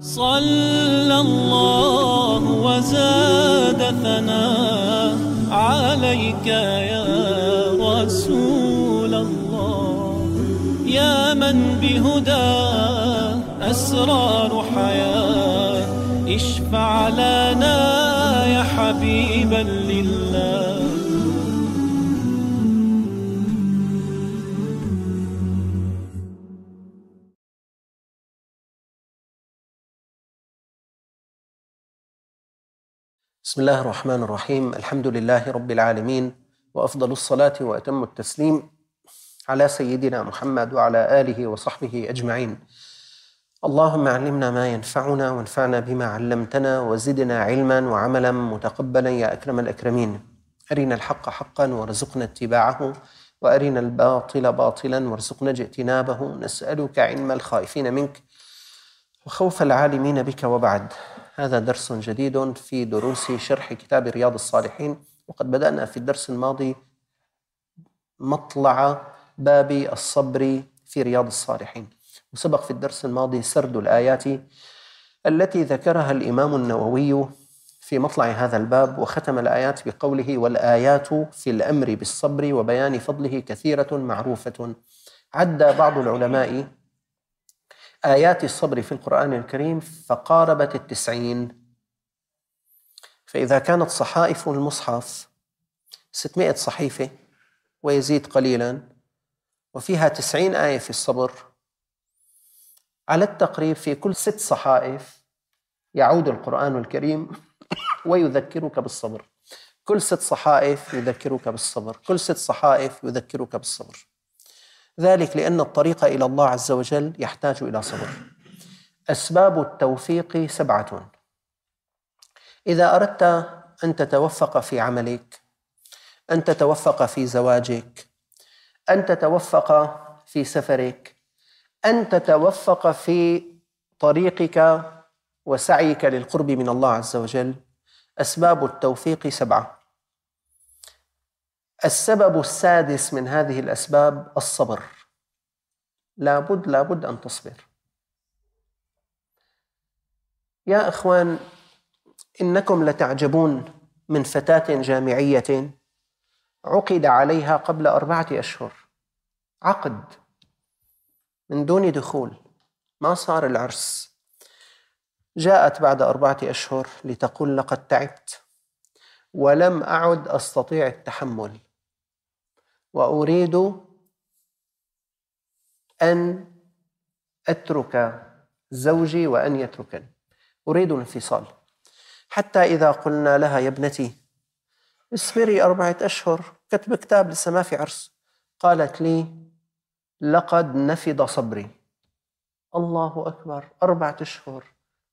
صلى الله وزاد ثناء عليك يا رسول الله. يا من بهدى أسرار حياة اشفع لنا يا حبيبا لله. بسم الله الرحمن الرحيم الحمد لله رب العالمين وافضل الصلاه واتم التسليم على سيدنا محمد وعلى اله وصحبه اجمعين اللهم علمنا ما ينفعنا وانفعنا بما علمتنا وزدنا علما وعملا متقبلا يا اكرم الاكرمين ارنا الحق حقا وارزقنا اتباعه وارنا الباطل باطلا وارزقنا اجتنابه نسالك علم الخائفين منك وخوف العالمين بك وبعد هذا درس جديد في دروس شرح كتاب رياض الصالحين وقد بدأنا في الدرس الماضي مطلع باب الصبر في رياض الصالحين. وسبق في الدرس الماضي سرد الآيات التي ذكرها الإمام النووي في مطلع هذا الباب وختم الآيات بقوله والآيات في الأمر بالصبر وبيان فضله كثيرة معروفة عد بعض العلماء آيات الصبر في القرآن الكريم فقاربت التسعين. فإذا كانت صحائف المصحف ستمائة صحيفة ويزيد قليلا وفيها تسعين آية في الصبر على التقريب في كل ست صحائف يعود القرآن الكريم ويذكرك بالصبر. كل ست صحائف يذكرك بالصبر. كل ست صحائف يذكرك بالصبر. ذلك لأن الطريق إلى الله عز وجل يحتاج إلى صبر. أسباب التوفيق سبعة. إذا أردت أن تتوفق في عملك أن تتوفق في زواجك أن تتوفق في سفرك أن تتوفق في طريقك وسعيك للقرب من الله عز وجل أسباب التوفيق سبعة. السبب السادس من هذه الأسباب الصبر. لابد لابد أن تصبر. يا إخوان إنكم لتعجبون من فتاة جامعية عقد عليها قبل أربعة أشهر. عقد من دون دخول. ما صار العرس. جاءت بعد أربعة أشهر لتقول لقد تعبت ولم أعد أستطيع التحمل. وأريد أن أترك زوجي وأن يتركني. أريد الانفصال. حتى إذا قلنا لها يا ابنتي اصبري أربعة أشهر. كتب كتاب لسه ما في عرس. قالت لي لقد نفد صبري. الله أكبر. أربعة أشهر.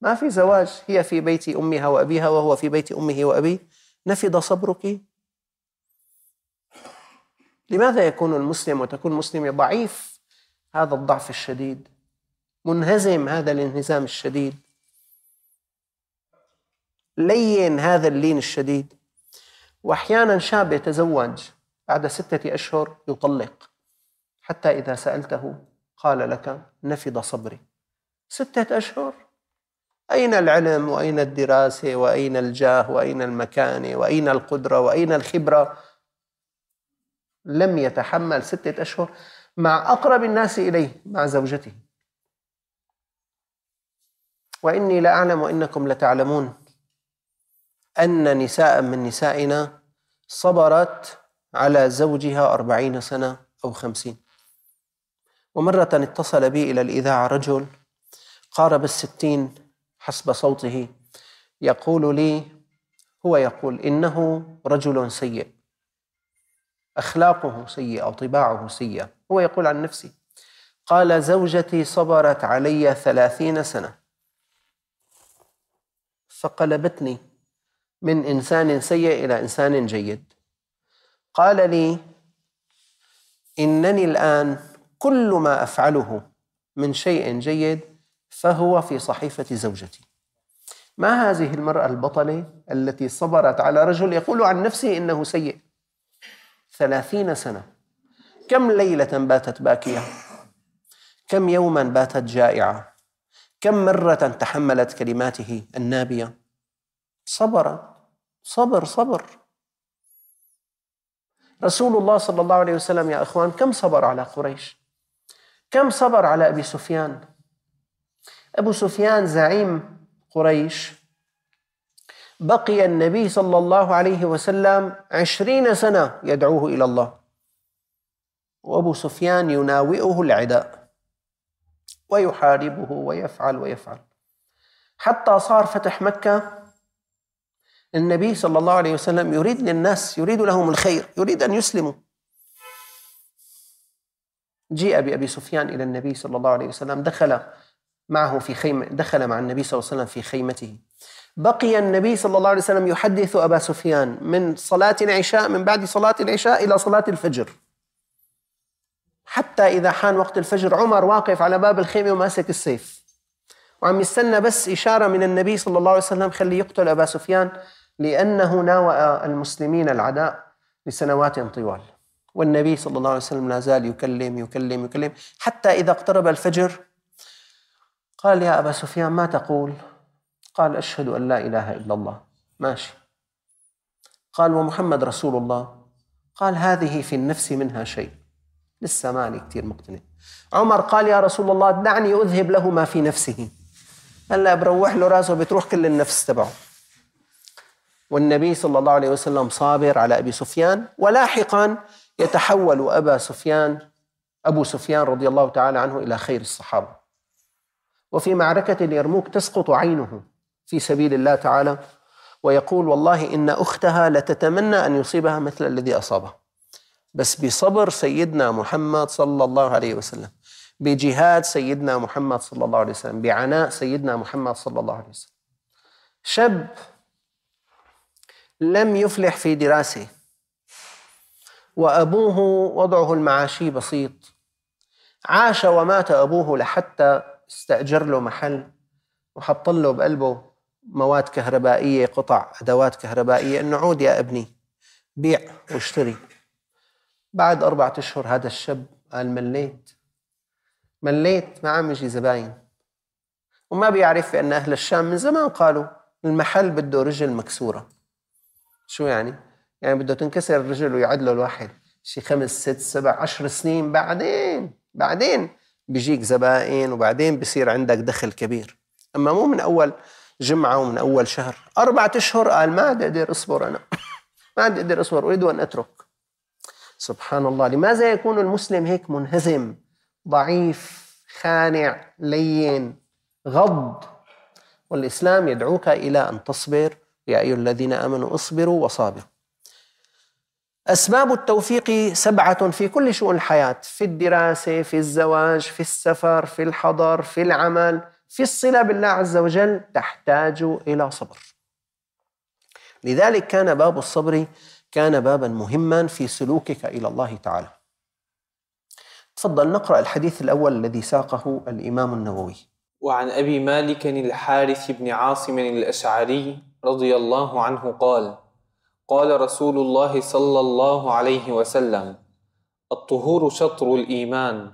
ما في زواج. هي في بيت أمها وأبيها وهو في بيت أمه وأبيه. نفد صبرك. لماذا يكون المسلم وتكون المسلمة ضعيف؟ هذا الضعف الشديد. منهزم هذا الانهزام الشديد. لين هذا اللين الشديد. وأحيانا شاب يتزوج بعد ستة أشهر يطلق. حتى إذا سألته قال لك نفد صبري. ستة أشهر؟ أين العلم وأين الدراسة وأين الجاه وأين المكانه وأين القدرة وأين الخبرة؟ لم يتحمل ستة أشهر. مع أقرب الناس إليه مع زوجته. وإني لأعلم وإنكم لتعلمون أن نساء من نسائنا صبرت على زوجها أربعين سنة أو خمسين. ومرة اتصل بي إلى الإذاعة رجل قارب الستين حسب صوته يقول لي هو يقول إنه رجل سيء. أخلاقه سيئة وطباعه سيئة. هو يقول عن نفسه قال زوجتي صبرت علي ثلاثين سنة فقلبتني من إنسان سيء إلى إنسان جيد. قال لي إنني الآن كل ما أفعله من شيء جيد فهو في صحيفة زوجتي. ما هذه المرأة البطلة التي صبرت على رجل يقول عن نفسه إنه سيء؟ ثلاثين سنة. كم ليلة باتت باكية؟ كم يوما باتت جائعة؟ كم مرة تحملت كلماته النابية؟ صبر صبر صبر. رسول الله صلى الله عليه وسلم يا إخوان كم صبر على قريش؟ كم صبر على أبي سفيان؟ أبو سفيان زعيم قريش. بقي النبي صلى الله عليه وسلم عشرين سنة يدعوه إلى الله. وأبو سفيان يناوئه العداء ويحاربه ويفعل ويفعل. حتى صار فتح مكة النبي صلى الله عليه وسلم يريد للناس يريد لهم الخير يريد أن يسلموا. جيء بأبي سفيان إلى النبي صلى الله عليه وسلم دخل معه في خيمة دخل مع النبي صلى الله عليه وسلم في خيمته. بقي النبي صلى الله عليه وسلم يحدث أبا سفيان من صلاة العشاء من بعد صلاة العشاء إلى صلاة الفجر. حتى إذا حان وقت الفجر عمر واقف على باب الخيمة وماسك السيف. وعم يستنى بس إشارة من النبي صلى الله عليه وسلم خلي يقتل أبا سفيان لأنه ناوأ المسلمين العداء لسنوات طوال. والنبي صلى الله عليه وسلم لا زال يكلم يكلم يكلم. حتى إذا اقترب الفجر قال يا أبا سفيان ما تقول؟ قال أشهد أن لا إله إلا الله. ماشي. قال ومحمد رسول الله. قال هذه في النفس منها شيء. لسه ماني كثير مقتنع. عمر قال يا رسول الله دعني أذهب له ما في نفسه. هلا بروح له راسه بتروح كل النفس تبعه. والنبي صلى الله عليه وسلم صابر على أبي سفيان ولاحقا يتحول أبا سفيان أبو سفيان رضي الله تعالى عنه إلى خير الصحابة. وفي معركة اليرموك تسقط عينه في سبيل الله تعالى ويقول والله إن أختها لتتمنى أن يصيبها مثل الذي اصابه بس بصبر سيدنا محمد صلى الله عليه وسلم بجهاد سيدنا محمد صلى الله عليه وسلم بعناء سيدنا محمد صلى الله عليه وسلم. شاب لم يفلح في دراسة وأبوه وضعه المعاشي بسيط. عاش ومات أبوه لحتى استأجر له محل وحط له بقلبه مواد كهربائية قطع أدوات كهربائية إنه عود يا ابني بيع واشتري. بعد أربعة أشهر هذا الشاب قال مليت. مليت ما عم يجي زباين. وما بيعرف أن أهل الشام من زمان قالوا المحل بده رجل مكسورة. شو يعني؟ يعني بده تنكسر الرجل ويعد له الواحد. شي خمس ست سبع عشر سنين بعدين بعدين بيجيك زبائن وبعدين بصير عندك دخل كبير. أما مو من أول جمعة ومن أول شهر. أربعة أشهر قال ما عاد أقدر أصبر أنا. ما عاد أقدر أصبر. أريد أن أترك. سبحان الله. لماذا يكون المسلم هيك منهزم؟ ضعيف خانع لين غض. والإسلام يدعوك إلى أن تصبر. يا أيها الذين آمنوا اصبروا وصابروا. أسباب التوفيق سبعة في كل شؤون الحياة. في الدراسة في الزواج في السفر في الحضر في العمل. في الصلة بالله عز وجل تحتاج إلى صبر. لذلك كان باب الصبر كان بابا مهما في سلوكك إلى الله تعالى. تفضل نقرأ الحديث الأول الذي ساقه الإمام النووي. وعن أبي مالك الحارث بن عاصم الأشعري رضي الله عنه قال قال رسول الله صلى الله عليه وسلم الطهور شطر الإيمان.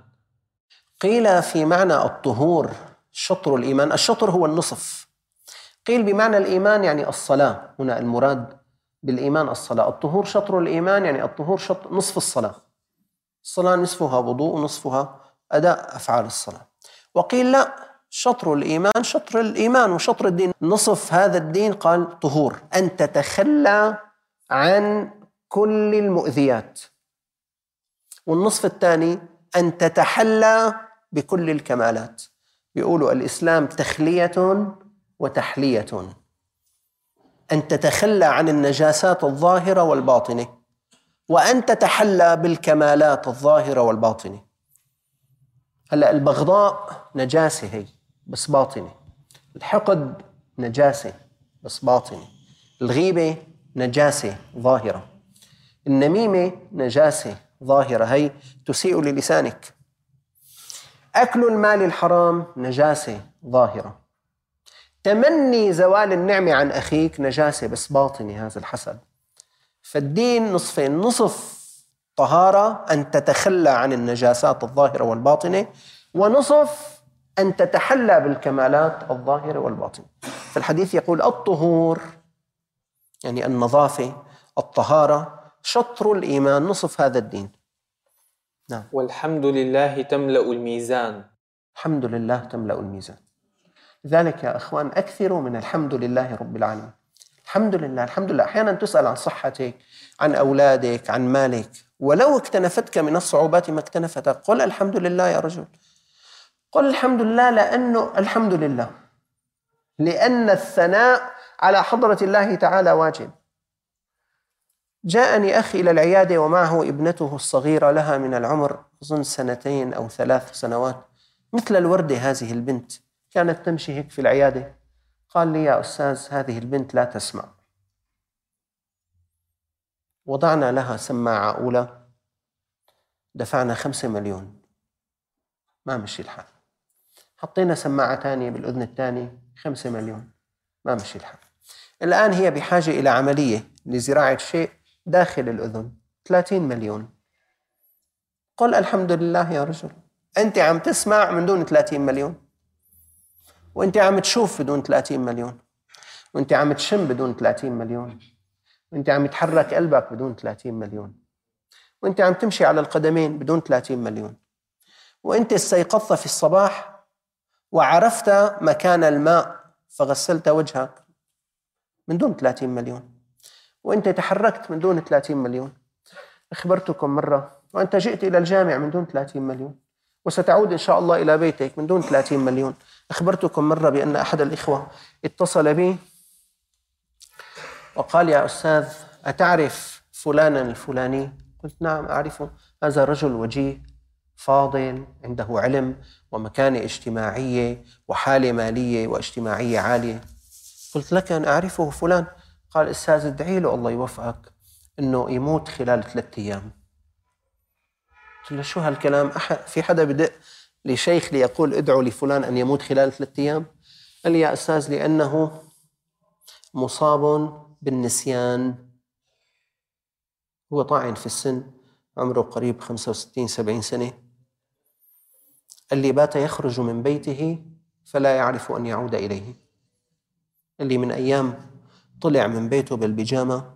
قيل في معنى الطهور شطر الإيمان الشطر هو النصف. قيل بمعنى الإيمان يعني الصلاة هنا المراد بالإيمان الصلاة. الطهور شطر الإيمان يعني الطهور شطر نصف الصلاة. الصلاة نصفها وضوء ونصفها أداء أفعال الصلاة. وقيل لا شطر الإيمان شطر الإيمان وشطر الدين. نصف هذا الدين قال طهور. أن تتخلى عن كل المؤذيات. والنصف الثاني أن تتحلى بكل الكمالات. بيقولوا الإسلام تخلية وتحلية. أن تتخلى عن النجاسات الظاهرة والباطنة وأن تتحلى بالكمالات الظاهرة والباطنة. هلأ البغضاء نجاسة هي بس باطنة. الحقد نجاسة بس باطنة. الغيبة نجاسة ظاهرة. النميمة نجاسة ظاهرة. هي تسيء للسانك. أكل المال الحرام نجاسة ظاهرة. تمني زوال النعمة عن أخيك نجاسة بس باطنة هذا الحسد. فالدين نصفين. نصف طهارة أن تتخلى عن النجاسات الظاهرة والباطنة ونصف أن تتحلى بالكمالات الظاهرة والباطنة. في الحديث يقول الطهور يعني النظافة الطهارة شطر الإيمان نصف هذا الدين. نعم. والحمد لله تملأ الميزان. الحمد لله تملأ الميزان. لذلك يا أخوان أكثروا من الحمد لله رب العالمين. الحمد لله الحمد لله. أحيانا تسأل عن صحتك عن أولادك عن مالك. ولو اكتنفتك من الصعوبات ما اكتنفتك قل الحمد لله يا رجل. قل الحمد لله لأنه الحمد لله. لأن الثناء على حضرة الله تعالى واجب. جاءني أخي إلى العيادة ومعه ابنته الصغيرة لها من العمر أظن سنتين أو ثلاث سنوات. مثل الوردة هذه البنت. كانت تمشي هيك في العيادة. قال لي يا أستاذ هذه البنت لا تسمع. وضعنا لها سماعة أولى. دفعنا خمسة مليون. ما مشي الحال. حطينا سماعة ثانية بالأذن الثانية خمسة مليون. ما مشي الحال. الآن هي بحاجة إلى عملية لزراعة شيء داخل الأذن. 30 مليون. قل الحمد لله يا رجل. أنت عم تسمع من دون 30 مليون. وأنت عم تشوف بدون 30 مليون. وأنت عم تشم بدون 30 مليون. وأنت عم يتحرك قلبك بدون 30 مليون. وأنت عم تمشي على القدمين بدون 30 مليون. وأنت استيقظت في الصباح وعرفت مكان الماء فغسلت وجهك من دون 30 مليون. وانت تحركت من دون 30 مليون. أخبرتكم مرة وأنت جئت إلى الجامع من دون 30 مليون. وستعود إن شاء الله إلى بيتك من دون 30 مليون. أخبرتكم مرة بأن أحد الإخوة اتصل بي وقال يا أستاذ أتعرف فلانا الفلاني؟ قلت نعم أعرفه. هذا رجل وجيه فاضل عنده علم ومكانة اجتماعية وحالة مالية واجتماعية عالية. قلت لك أن أعرفه فلان. قال أستاذ ادعي له الله يوفقك إنه يموت خلال ثلاثة أيام. قلت له شو هالكلام؟ أحد في حدا بدق لشيخ ليقول ادعوا لفلان أن يموت خلال ثلاثة أيام؟ قال لي يا أستاذ لأنه مصاب بالنسيان. هو طاعن في السن عمره قريب 65 70 سنة. اللي بات يخرج من بيته فلا يعرف أن يعود إليه. اللي من أيام طلع من بيته بالبيجامة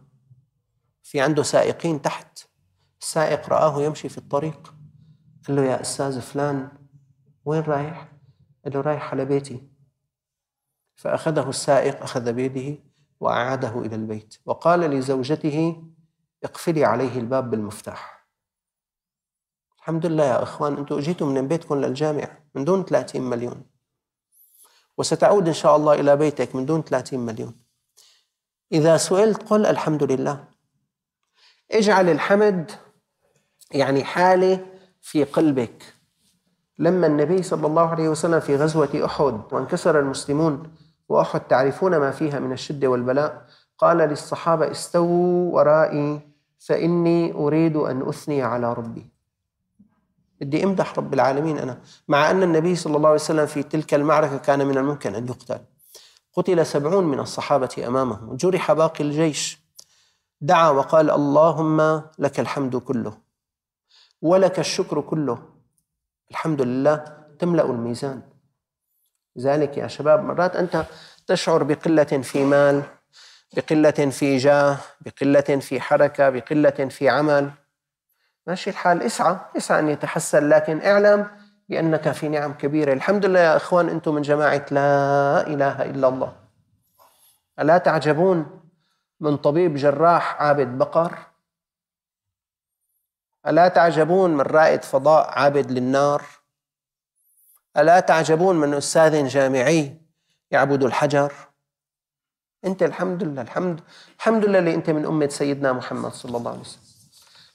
في عنده سائقين تحت. السائق رآه يمشي في الطريق. قال له يا أستاذ فلان وين رايح؟ قال له رايح على بيتي. فأخذه السائق أخذ بيده وأعاده إلى البيت. وقال لزوجته اقفلي عليه الباب بالمفتاح. الحمد لله يا إخوان أنتم أجيتم من بيتكم للجامع من دون 30 مليون. وستعود إن شاء الله إلى بيتك من دون 30 مليون. إذا سئلت قل الحمد لله. اجعل الحمد يعني حالة في قلبك. لما النبي صلى الله عليه وسلم في غزوة أحد وانكسر المسلمون وأحد تعرفون ما فيها من الشدة والبلاء قال للصحابة استووا ورائي فإني أريد أن أثني على ربي. بدي أمدح رب العالمين أنا مع أن النبي صلى الله عليه وسلم في تلك المعركة كان من الممكن أن يقتل. قتل سبعون من الصحابة أمامه جرح باقي الجيش. دعا وقال اللهم لك الحمد كله ولك الشكر كله الحمد لله تملأ الميزان. لذلك يا شباب مرات أنت تشعر بقلة في مال بقلة في جاه بقلة في حركة بقلة في عمل. ماشي الحال اسعى اسعى أن يتحسن لكن اعلم بأنك في نعم كبيرة. الحمد لله يا إخوان أنتم من جماعة لا إله إلا الله. ألا تعجبون من طبيب جراح عابد بقر؟ ألا تعجبون من رائد فضاء عابد للنار؟ ألا تعجبون من أستاذ جامعي يعبد الحجر؟ أنت الحمد لله الحمد الحمد لله اللي أنت من أمة سيدنا محمد صلى الله عليه وسلم.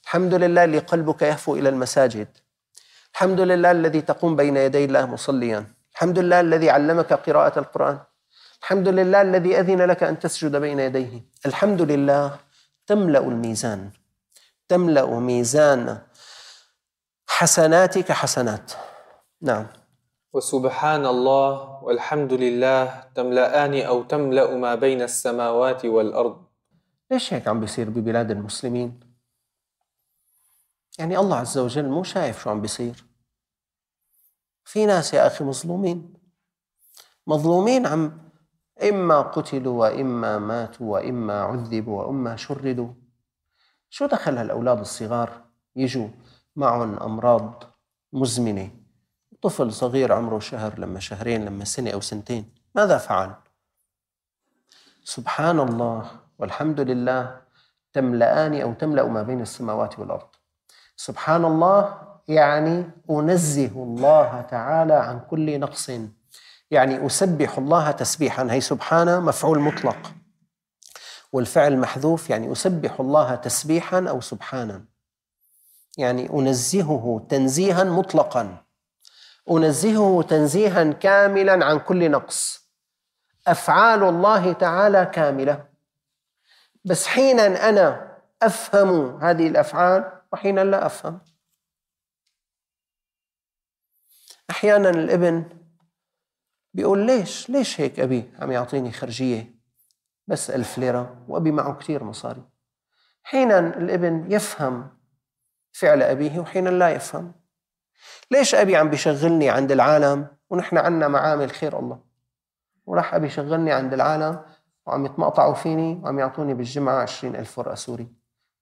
الحمد لله اللي قلبك يهفو إلى المساجد. الحمد لله الذي تقوم بين يدي الله مصليا. الحمد لله الذي علمك قراءة القرآن. الحمد لله الذي أذن لك أن تسجد بين يديه. الحمد لله تملأ الميزان. تملأ ميزان حسناتك حسنات. نعم. وسبحان الله والحمد لله تملأان أو تملأ ما بين السماوات والأرض. ليش هيك عم بيصير ببلاد المسلمين؟ يعني الله عز وجل مو شايف شو عم بيصير. في ناس يا أخي مظلومين. مظلومين عم إما قتلوا وإما ماتوا وإما عذبوا وإما شردوا. شو دخل هالأولاد الصغار يجوا معهم أمراض مزمنة؟ طفل صغير عمره شهر لما شهرين لما سنة أو سنتين ماذا فعل؟ سبحان الله والحمد لله تملأان أو تملأ ما بين السماوات والأرض. سبحان الله يعني أنزه الله تعالى عن كل نقص. يعني أسبح الله تسبيحا هي سبحانه مفعول مطلق. والفعل محذوف يعني أسبح الله تسبيحا أو سبحانا. يعني أنزهه تنزيها مطلقا. أنزهه تنزيها كاملا عن كل نقص. أفعال الله تعالى كاملة. بس حينا أنا أفهم هذه الأفعال وحينا لا أفهم. أحيانا الابن بيقول ليش ليش هيك أبي عم يعطيني خرجية؟ بس ألف ليرة وأبي معه كثير مصاري. حينا الابن يفهم فعل أبيه وحينا لا يفهم. ليش أبي عم بيشغلني عند العالم ونحن عنا معامل خير الله؟ وراح أبي يشغلني عند العالم وعم يتمقطعوا فيني وعم يعطوني بالجمعة عشرين ألف ورقة سوري.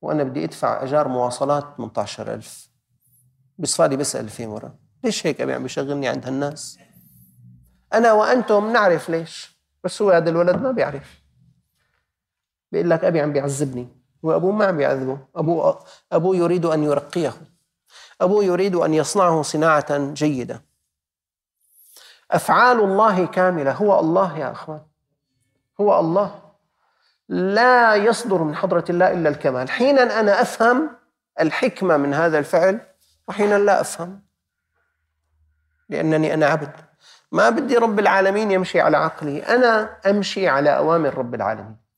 وأنا بدي أدفع أجار مواصلات 18 ألف. بيصفالي بس 2000 ورقة. ليش هيك أبي عم بيشغلني عند هالناس؟ أنا وأنتم نعرف ليش. بس هو هذا الولد ما بيعرف. بيقول لك أبي عم بيعذبني وأبوه ما عم بيعذبه أبوه, أبوه يريد أن يرقيه. أبوه يريد أن يصنعه صناعة جيدة. أفعال الله كاملة هو الله يا أخوان. هو الله. لا يصدر من حضرة الله إلا الكمال. حينا أنا أفهم الحكمة من هذا الفعل وحينا لا أفهم. لأنني أنا عبد. ما بدي رب العالمين يمشي على عقلي أنا أمشي على أوامر رب العالمين.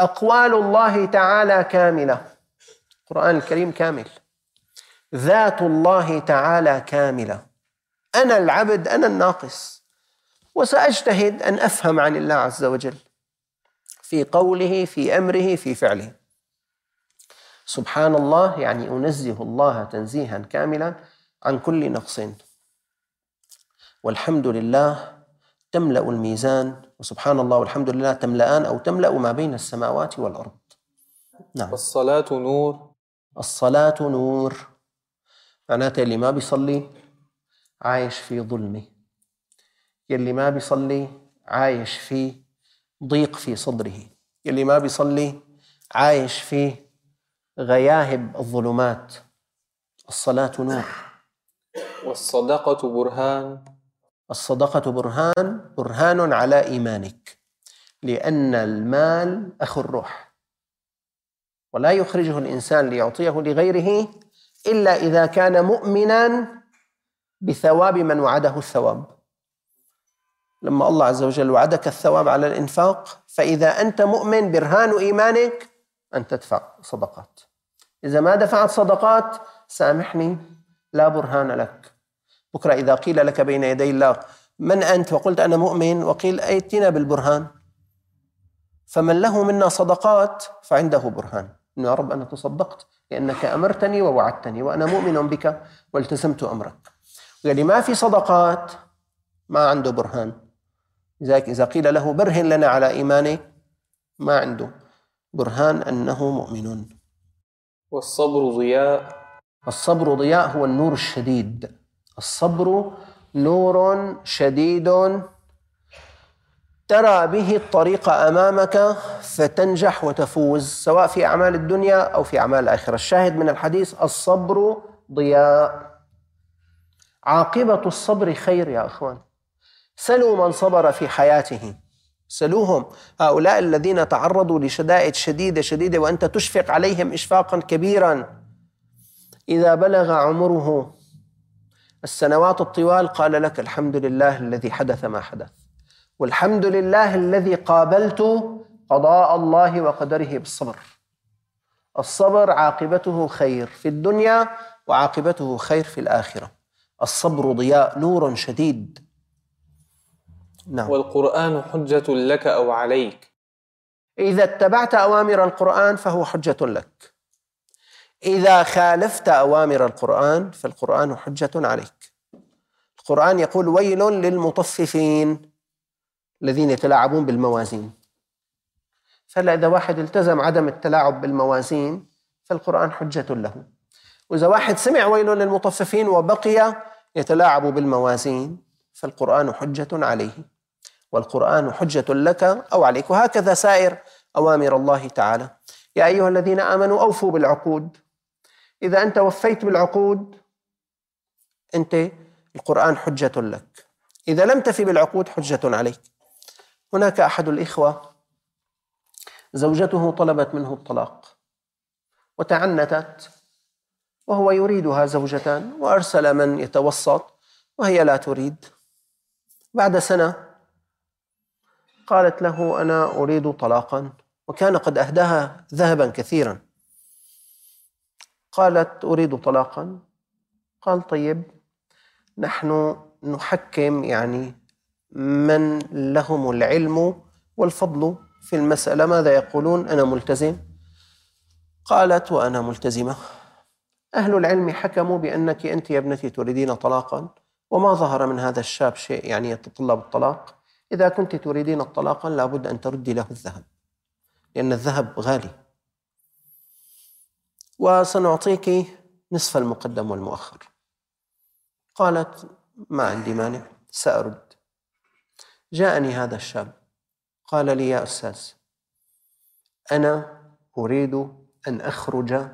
أقوال الله تعالى كاملة. القرآن الكريم كامل. ذات الله تعالى كاملة. أنا العبد أنا الناقص. وسأجتهد أن أفهم عن الله عز وجل. في قوله في أمره في فعله. سبحان الله يعني أنزه الله تنزيها كاملا عن كل نقص. والحمد لله تملأ الميزان وسبحان الله والحمد لله تملأان أو تملأ ما بين السماوات والأرض. نعم. الصلاة نور. الصلاة نور. معناتها اللي ما بيصلي عايش في ظلمة. يلي ما بيصلي عايش في ضيق في صدره. يلي ما بيصلي عايش في غياهب الظلمات. الصلاة نور. والصدقة برهان. الصدقة برهان برهان على إيمانك لأن المال أخو الروح. ولا يخرجه الإنسان ليعطيه لغيره إلا إذا كان مؤمنا بثواب من وعده الثواب. لما الله عز وجل وعدك الثواب على الإنفاق فإذا أنت مؤمن برهان إيمانك أن تدفع صدقات. إذا ما دفعت صدقات سامحني لا برهان لك. بكرة إذا قيل لك بين يدي الله من أنت؟ وقلت أنا مؤمن. وقيل أيتنا بالبرهان؟ فمن له منا صدقات فعنده برهان. إنه يا رب أنا تصدقت لأنك أمرتني ووعدتني وأنا مؤمن بك والتزمت أمرك. واللي ما في صدقات؟ ما عنده برهان. لذلك إذا قيل له برهن لنا على إيمانك ما عنده برهان أنه مؤمن. والصبر ضياء. الصبر ضياء هو النور الشديد. الصبر نور شديد ترى به الطريق أمامك فتنجح وتفوز سواء في أعمال الدنيا أو في أعمال الآخرة، الشاهد من الحديث الصبر ضياء. عاقبة الصبر خير يا أخوان. سلوا من صبر في حياته. سلوهم هؤلاء الذين تعرضوا لشدائد شديدة شديدة وأنت تشفق عليهم اشفاقا كبيرا. إذا بلغ عمره السنوات الطوال قال لك الحمد لله الذي حدث ما حدث والحمد لله الذي قابلت قضاء الله وقدره بالصبر. الصبر عاقبته خير في الدنيا وعاقبته خير في الآخرة. الصبر ضياء نور شديد. نعم. والقرآن حجة لك أو عليك. إذا اتبعت أوامر القرآن فهو حجة لك. إذا خالفت أوامر القرآن فالقرآن حجة عليك. القرآن يقول ويل للمطففين الذين يتلاعبون بالموازين. فلا إذا واحد التزم عدم التلاعب بالموازين فالقرآن حجة له. وإذا واحد سمع ويل للمطففين وبقي يتلاعب بالموازين فالقرآن حجة عليه. والقرآن حجة لك أو عليك. وهكذا سائر أوامر الله تعالى. يا أيها الذين آمنوا أوفوا بالعقود. إذا أنت وفيت بالعقود أنت القرآن حجة لك. إذا لم تفي بالعقود حجة عليك. هناك أحد الإخوة زوجته طلبت منه الطلاق وتعنتت وهو يريدها زوجة وأرسل من يتوسط وهي لا تريد. بعد سنة قالت له أنا أريد طلاقا. وكان قد أهداها ذهبا كثيرا. قالت أريد طلاقا. قال طيب نحن نحكم يعني من لهم العلم والفضل في المسألة ماذا يقولون؟ أنا ملتزم. قالت وأنا ملتزمة. أهل العلم حكموا بأنك أنت يا ابنتي تريدين طلاقا وما ظهر من هذا الشاب شيء يعني يتطلب الطلاق. إذا كنت تريدين الطلاق لابد أن تردي له الذهب لأن الذهب غالي. وسنعطيك نصف المقدم والمؤخر. قالت ما عندي مانع سأرد. جاءني هذا الشاب قال لي يا أستاذ أنا أريد أن أخرج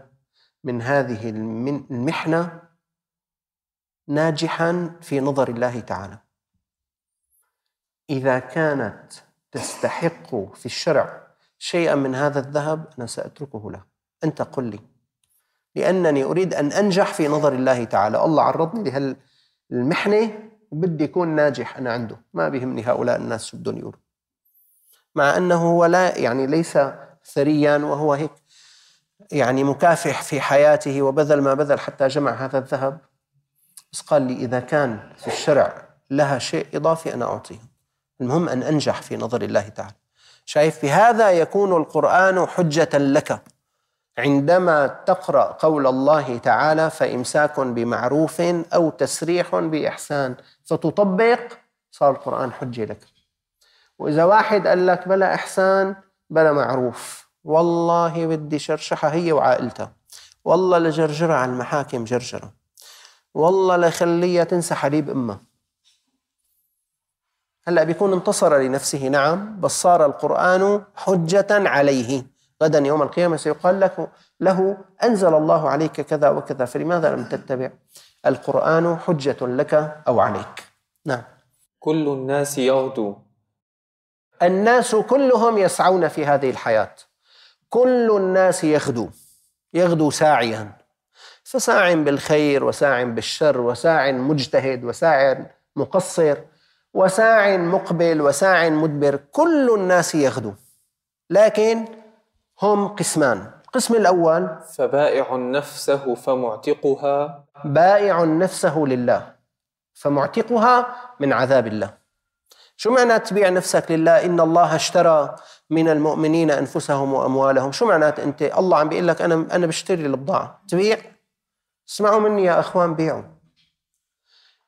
من هذه المحنة ناجحا في نظر الله تعالى. إذا كانت تستحق في الشرع شيئا من هذا الذهب أنا سأتركه له. أنت قل لي. لأنني أريد أن أنجح في نظر الله تعالى. الله عرضني لهالمحنة وبدي يكون ناجح أنا عنده. ما بيهمني هؤلاء الناس شو بدهم يقولوا. مع أنه هو لا يعني ليس ثريا وهو هيك يعني مكافح في حياته وبذل ما بذل حتى جمع هذا الذهب. بس قال لي إذا كان في الشرع لها شيء إضافي أنا أعطيه. المهم أن أنجح في نظر الله تعالى. شايف بهذا يكون القرآن حجة لك. عندما تقرأ قول الله تعالى فإمساك بمعروف أو تسريح بإحسان فتطبق صار القرآن حجة لك. وإذا واحد قال لك بلا إحسان بلا معروف والله بدي شرشحها هي وعائلتها. والله لجرجرها على المحاكم جرجرة. والله لخليها تنسى حليب أمها. هلأ بيكون انتصر لنفسه نعم بس صار القرآن حجة عليه. غدا يوم القيامة سيقال لك له أنزل الله عليك كذا وكذا فلماذا لم تتبع؟ القرآن حجة لك أو عليك. نعم. كل الناس يغدو. الناس كلهم يسعون في هذه الحياة. كل الناس يغدو. يغدو ساعيا. فساع بالخير وساع بالشر وساع مجتهد وساع مقصر وساع مقبل وساع مدبر. كل الناس يغدو. لكن هم قسمان. القسم الأول فبائع نفسه فمعتقها. بائع نفسه لله فمعتقها من عذاب الله. شو معنى تبيع نفسك لله؟ إن الله اشترى من المؤمنين أنفسهم وأموالهم. شو معنات أنت؟ الله عم بيقول لك أنا أنا بشتري البضاعة تبيع؟ اسمعوا مني يا أخوان بيعوا.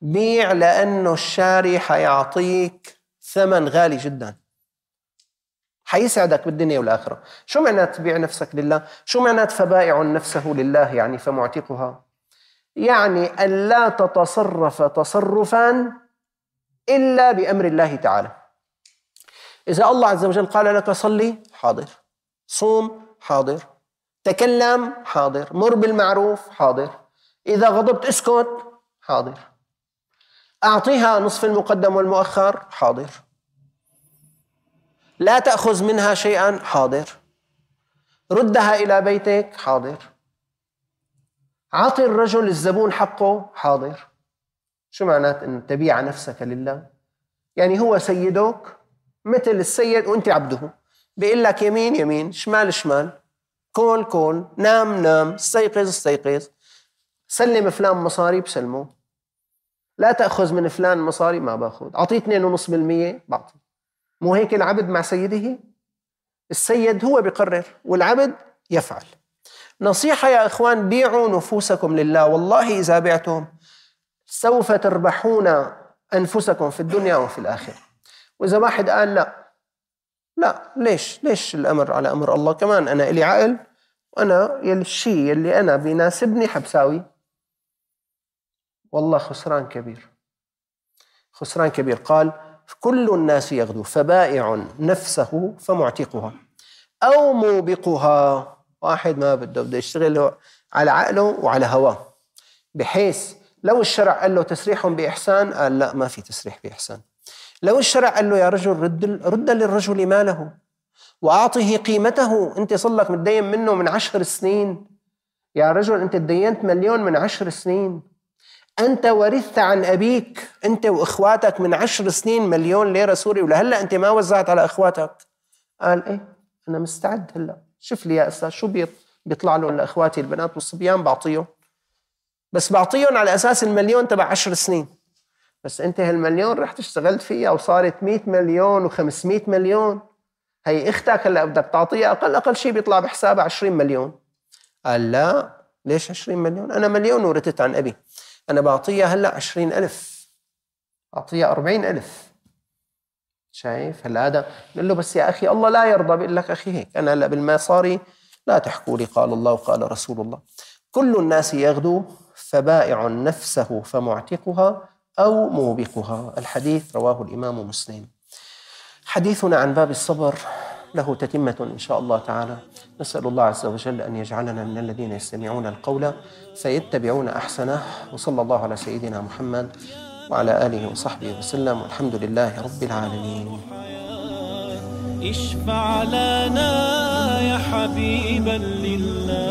بيع لأنه الشاري حيعطيك ثمن غالي جدا. حيسعدك بالدنيا والآخرة. شو معنات تبيع نفسك لله؟ شو معنات فبائع نفسه لله يعني فمعتقها؟ يعني أن لا تتصرف تصرفا إلا بأمر الله تعالى. إذا الله عز وجل قال لك صلي حاضر. صوم حاضر. تكلم حاضر. مر بالمعروف حاضر. إذا غضبت اسكت حاضر. أعطيها نصف المقدم والمؤخر حاضر. لا تأخذ منها شيئا. حاضر. ردها إلى بيتك. حاضر. عطي الرجل الزبون حقه. حاضر. شو معنات أن تبيع نفسك لله؟ يعني هو سيدك مثل السيد وأنت عبده. بيقول لك يمين يمين شمال شمال. كول كول. نام نام. استيقظ استيقظ. سلم فلان مصاري بسلمه. لا تأخذ من فلان مصاري ما باخذ. أعطيه 2.5% بعطي مو هيك العبد مع سيده؟ السيد هو بيقرر والعبد يفعل. نصيحة يا إخوان بيعوا نفوسكم لله. والله إذا بعتم سوف تربحون أنفسكم في الدنيا وفي الآخرة. وإذا واحد قال لا لا ليش؟ ليش الأمر على أمر الله؟ كمان أنا إلي عقل وأنا الشيء اللي أنا بيناسبني حبساوي. والله خسران كبير. خسران كبير. قال كل الناس يغدو فبائع نفسه فمعتقها. أو موبقها واحد ما بده بده يشتغل على عقله وعلى هواه. بحيث لو الشرع قال له تسريح بإحسان قال لا ما في تسريح بإحسان. لو الشرع قال له يا رجل رد رد للرجل ماله وأعطه قيمته أنت صار لك متدين منه من عشر سنين. يا رجل أنت تدينت مليون من عشر سنين. أنت ورثت عن أبيك أنت وإخواتك من عشر سنين مليون ليرة سوري ولهلا أنت ما وزعت على إخواتك؟ قال إيه؟ أنا مستعد هلأ. شوف لي يا أستاذ شو بيطلع لهم لإخواتي البنات والصبيان؟ بعطيهم. بس بعطيهم على أساس المليون تبع عشر سنين. بس أنت هالمليون رحت اشتغلت فيها وصارت 100 مليون و500 مليون. هي إختك هلأ بدك تعطيها أقل أقل شيء بيطلع بحسابها 20 مليون. قال لا ليش 20 مليون؟ أنا مليون ورثت عن أبي. أنا بعطيها هلأ عشرين ألف. أعطيها أربعين ألف. شايف؟ هلأ هذا بقول له بس يا أخي الله لا يرضى بقول لك أخي هيك. أنا هلأ بالمصاري لا تحكوا لي قال الله وقال رسول الله. كل الناس يغدو فبائع نفسه فمعتقها أو موبقها. الحديث رواه الإمام مسلم. حديثنا عن باب الصبر له تتمة إن شاء الله تعالى. نسأل الله عز وجل أن يجعلنا من الذين يستمعون القول فيتبعون أحسنه. وصلى الله على سيدنا محمد وعلى آله وصحبه وسلم. والحمد لله رب العالمين. اشفع لنا يا حبيبا لله.